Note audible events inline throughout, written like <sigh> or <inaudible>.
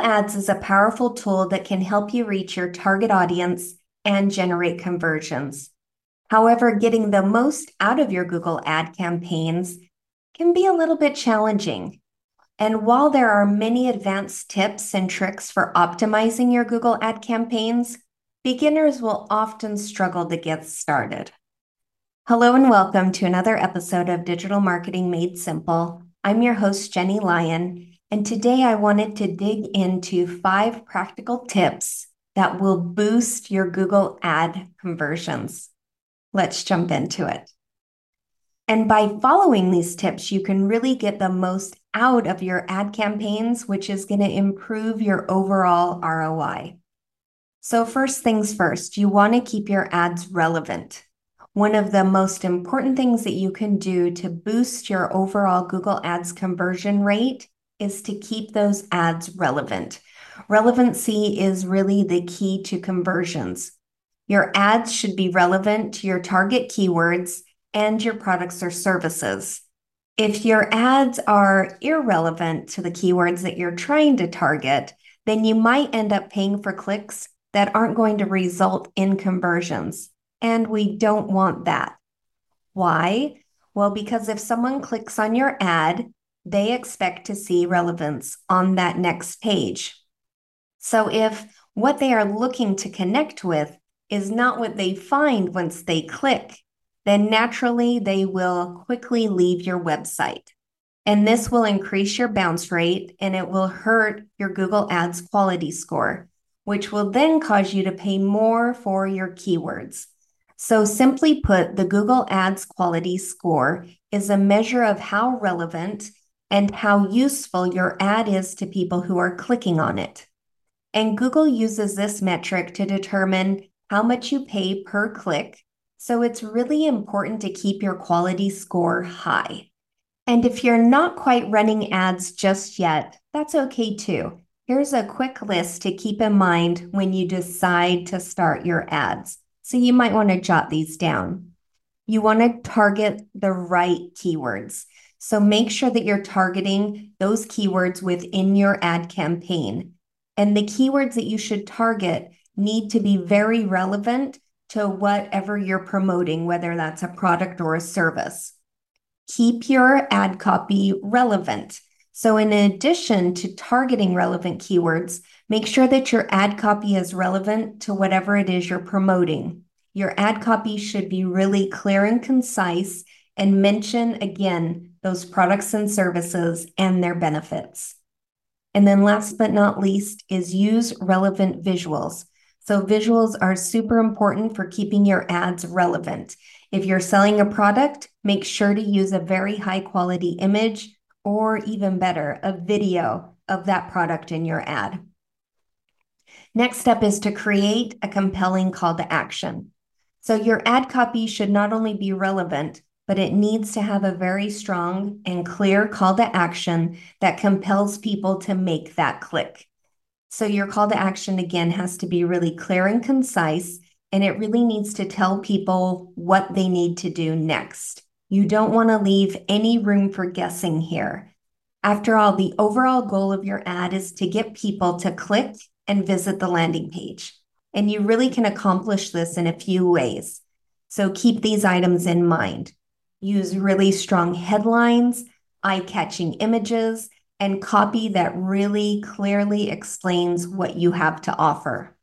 Google Ads is a powerful tool that can help you reach your target audience and generate conversions. However, getting the most out of your Google ad campaigns can be a little bit challenging. And while there are many advanced tips and tricks for optimizing your Google ad campaigns, beginners will often struggle to get started. Hello, and welcome to another episode of Digital Marketing Made Simple. I'm your host, Jenny Lyon and today I wanted to dig into five practical tips that will boost your Google ad conversions. Let's jump into it. And by following these tips, you can really get the most out of your ad campaigns, which is going to improve your overall ROI. So, first things first, you want to keep your ads relevant. One of the most important things that you can do to boost your overall Google Ads conversion rate is to keep those ads relevant. Relevancy is really the key to conversions. Your ads should be relevant to your target keywords and your products or services. If your ads are irrelevant to the keywords that you're trying to target, then you might end up paying for clicks that aren't going to result in conversions. And we don't want that. Why? Well, because if someone clicks on your ad they expect to see relevance on that next page. So if what they are looking to connect with is not what they find once they click, then naturally they will quickly leave your website. And this will increase your bounce rate and it will hurt your Google Ads quality score, which will then cause you to pay more for your keywords. So, simply put, the Google Ads quality score is a measure of how relevant and how useful your ad is to people who are clicking on it. And Google uses this metric to determine how much you pay per click. So it's really important to keep your quality score high. And if you're not quite running ads just yet, that's okay too. Here's a quick list to keep in mind when you decide to start your ads. So you might want to jot these down. You want to target the right keywords. So make sure that you're targeting those keywords within your ad campaign. And the keywords that you should target need to be very relevant to whatever you're promoting, whether that's a product or a service. Keep your ad copy relevant. So, in addition to targeting relevant keywords, make sure that your ad copy is relevant to whatever it is you're promoting. Your ad copy should be really clear and concise and mention again those products and services and their benefits. And then last but not least is use relevant visuals. So visuals are super important for keeping your ads relevant. If you're selling a product, make sure to use a very high quality image or even better, a video of that product in your ad. Next step is to create a compelling call to action. So your ad copy should not only be relevant, but it needs to have a very strong and clear call to action that compels people to make that click. So, your call to action again has to be really clear and concise, and it really needs to tell people what they need to do next. You don't want to leave any room for guessing here. After all, the overall goal of your ad is to get people to click and visit the landing page. And you really can accomplish this in a few ways. So keep these items in mind use really strong headlines, eye catching images, and copy that really clearly explains what you have to offer.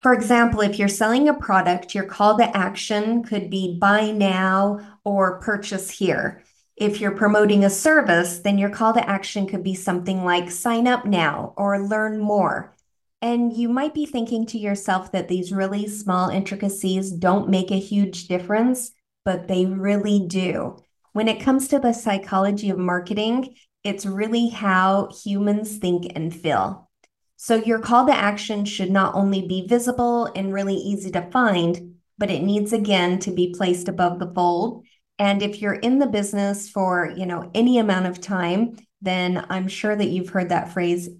For example, if you're selling a product, your call to action could be buy now or purchase here. If you're promoting a service, then your call to action could be something like sign up now or learn more. And you might be thinking to yourself that these really small intricacies don't make a huge difference, but they really do. When it comes to the psychology of marketing, it's really how humans think and feel. So your call to action should not only be visible and really easy to find, but it needs again to be placed above the fold. And if you're in the business for, you know, any amount of time, then I'm sure that you've heard that phrase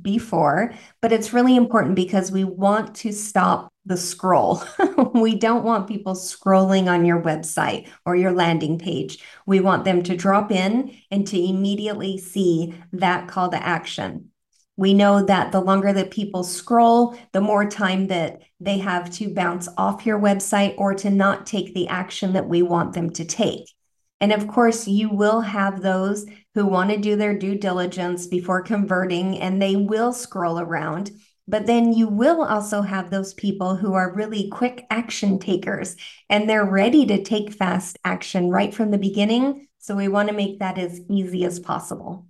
before, but it's really important because we want to stop the scroll. <laughs> we don't want people scrolling on your website or your landing page. We want them to drop in and to immediately see that call to action. We know that the longer that people scroll, the more time that they have to bounce off your website or to not take the action that we want them to take. And of course, you will have those who want to do their due diligence before converting and they will scroll around. But then you will also have those people who are really quick action takers and they're ready to take fast action right from the beginning. So we want to make that as easy as possible.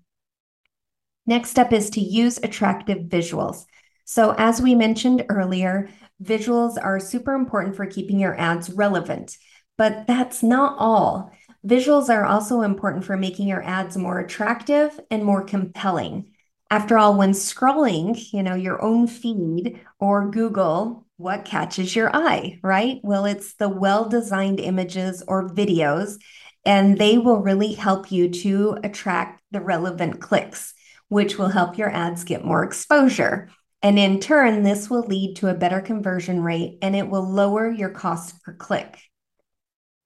Next up is to use attractive visuals. So, as we mentioned earlier, visuals are super important for keeping your ads relevant, but that's not all. Visuals are also important for making your ads more attractive and more compelling. After all, when scrolling, you know, your own feed or Google, what catches your eye, right? Well, it's the well-designed images or videos, and they will really help you to attract the relevant clicks, which will help your ads get more exposure. And in turn, this will lead to a better conversion rate and it will lower your cost per click.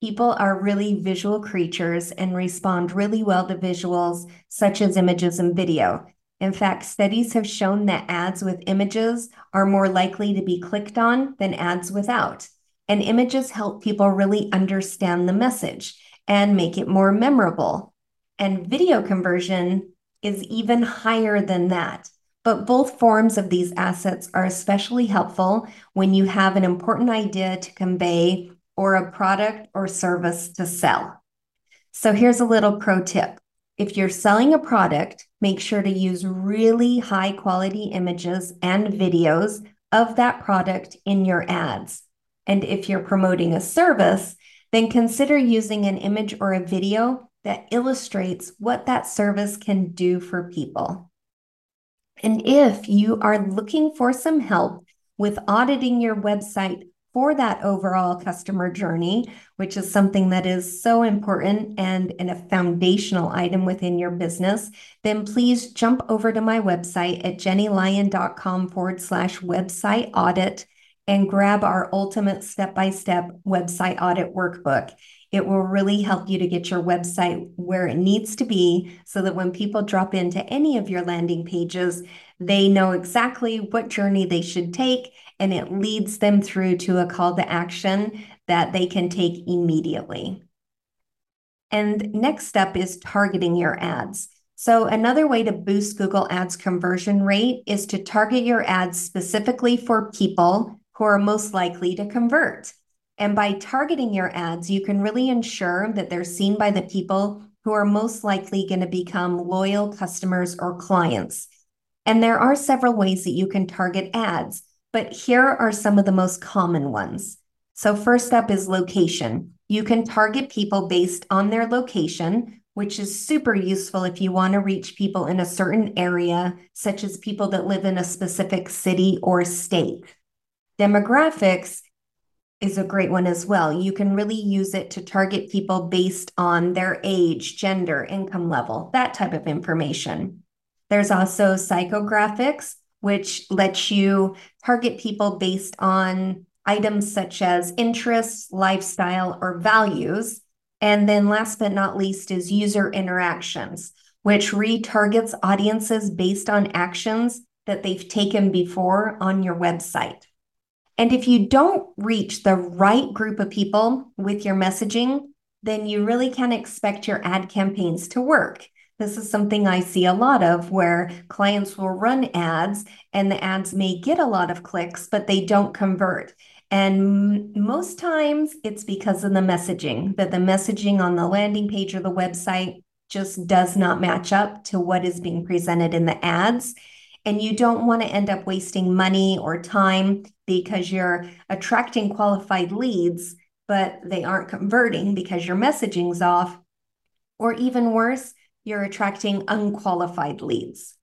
People are really visual creatures and respond really well to visuals, such as images and video. In fact, studies have shown that ads with images are more likely to be clicked on than ads without. And images help people really understand the message and make it more memorable. And video conversion is even higher than that. But both forms of these assets are especially helpful when you have an important idea to convey or a product or service to sell. So here's a little pro tip. If you're selling a product, make sure to use really high quality images and videos of that product in your ads. And if you're promoting a service, then consider using an image or a video that illustrates what that service can do for people. And if you are looking for some help with auditing your website for that overall customer journey, which is something that is so important and, and a foundational item within your business, then please jump over to my website at jennylyon.com forward slash website audit and grab our ultimate step by step website audit workbook. It will really help you to get your website where it needs to be so that when people drop into any of your landing pages, they know exactly what journey they should take and it leads them through to a call to action that they can take immediately. And next step is targeting your ads. So, another way to boost Google Ads conversion rate is to target your ads specifically for people who are most likely to convert. And by targeting your ads, you can really ensure that they're seen by the people who are most likely going to become loyal customers or clients. And there are several ways that you can target ads but here are some of the most common ones. So, first up is location. You can target people based on their location, which is super useful if you want to reach people in a certain area, such as people that live in a specific city or state. Demographics is a great one as well. You can really use it to target people based on their age, gender, income level, that type of information. There's also psychographics, which lets you target people based on items such as interests, lifestyle, or values. And then last but not least is user interactions, which retargets audiences based on actions that they've taken before on your website. And if you don't reach the right group of people with your messaging, then you really can't expect your ad campaigns to work. This is something I see a lot of where clients will run ads and the ads may get a lot of clicks, but they don't convert. And most times it's because of the messaging, that the messaging on the landing page or the website just does not match up to what is being presented in the ads. And you don't want to end up wasting money or time because you're attracting qualified leads, but they aren't converting because your messaging's off. Or even worse, you're attracting unqualified leads.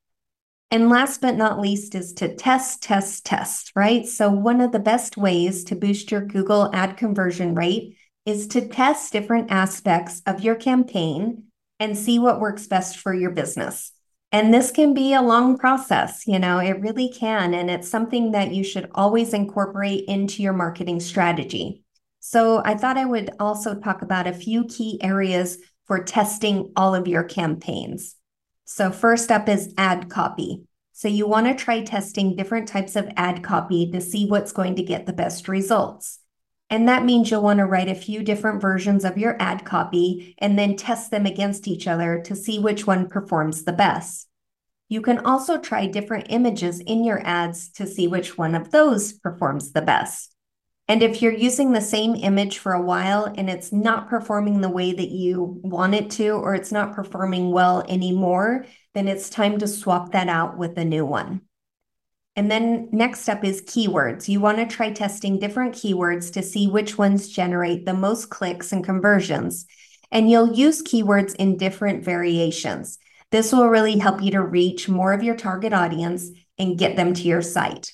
And last but not least is to test, test, test, right? So, one of the best ways to boost your Google ad conversion rate is to test different aspects of your campaign and see what works best for your business. And this can be a long process, you know, it really can. And it's something that you should always incorporate into your marketing strategy. So, I thought I would also talk about a few key areas for testing all of your campaigns. So, first up is ad copy. So, you want to try testing different types of ad copy to see what's going to get the best results. And that means you'll want to write a few different versions of your ad copy and then test them against each other to see which one performs the best. You can also try different images in your ads to see which one of those performs the best. And if you're using the same image for a while and it's not performing the way that you want it to, or it's not performing well anymore, then it's time to swap that out with a new one. And then next up is keywords. You want to try testing different keywords to see which ones generate the most clicks and conversions. And you'll use keywords in different variations. This will really help you to reach more of your target audience and get them to your site.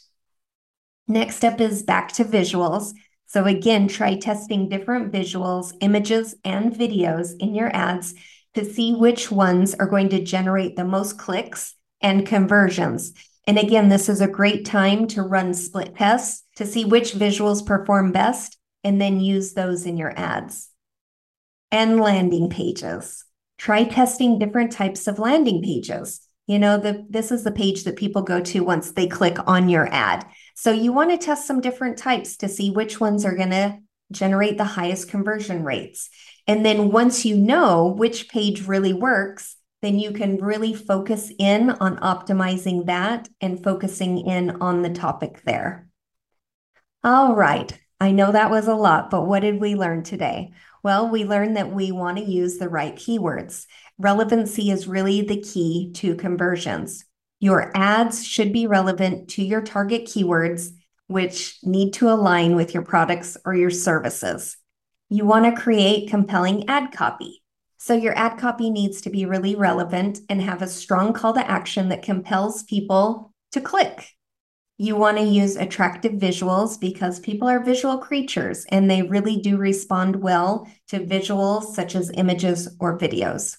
Next up is back to visuals. So again, try testing different visuals, images, and videos in your ads to see which ones are going to generate the most clicks and conversions. And again, this is a great time to run split tests to see which visuals perform best and then use those in your ads. And landing pages. Try testing different types of landing pages. You know, the, this is the page that people go to once they click on your ad. So you want to test some different types to see which ones are going to generate the highest conversion rates. And then once you know which page really works, then you can really focus in on optimizing that and focusing in on the topic there. All right. I know that was a lot, but what did we learn today? Well, we learned that we want to use the right keywords. Relevancy is really the key to conversions. Your ads should be relevant to your target keywords, which need to align with your products or your services. You want to create compelling ad copy. So, your ad copy needs to be really relevant and have a strong call to action that compels people to click. You want to use attractive visuals because people are visual creatures and they really do respond well to visuals such as images or videos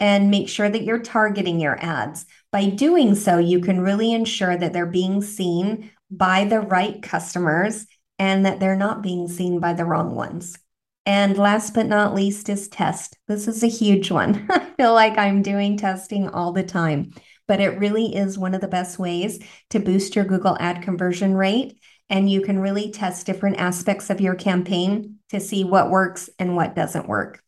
and make sure that you're targeting your ads. By doing so, you can really ensure that they're being seen by the right customers and that they're not being seen by the wrong ones. And last but not least is test. This is a huge one. <laughs> I feel like I'm doing testing all the time, but it really is one of the best ways to boost your Google ad conversion rate. And you can really test different aspects of your campaign to see what works and what doesn't work.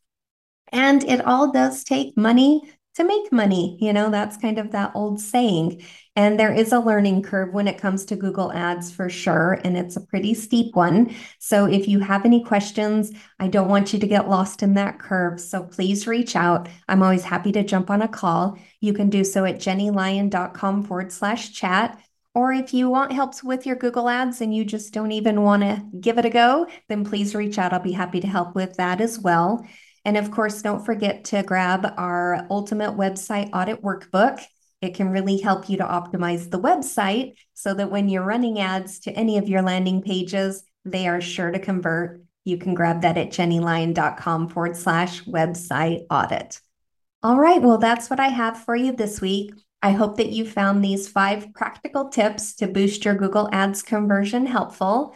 And it all does take money to make money. You know, that's kind of that old saying. And there is a learning curve when it comes to Google Ads for sure. And it's a pretty steep one. So if you have any questions, I don't want you to get lost in that curve. So please reach out. I'm always happy to jump on a call. You can do so at jennylyon.com forward slash chat. Or if you want help with your Google Ads and you just don't even want to give it a go, then please reach out. I'll be happy to help with that as well. And of course, don't forget to grab our Ultimate Website Audit Workbook. It can really help you to optimize the website so that when you're running ads to any of your landing pages, they are sure to convert. You can grab that at jennylyon.com forward slash website audit. All right, well, that's what I have for you this week. I hope that you found these five practical tips to boost your Google Ads conversion helpful.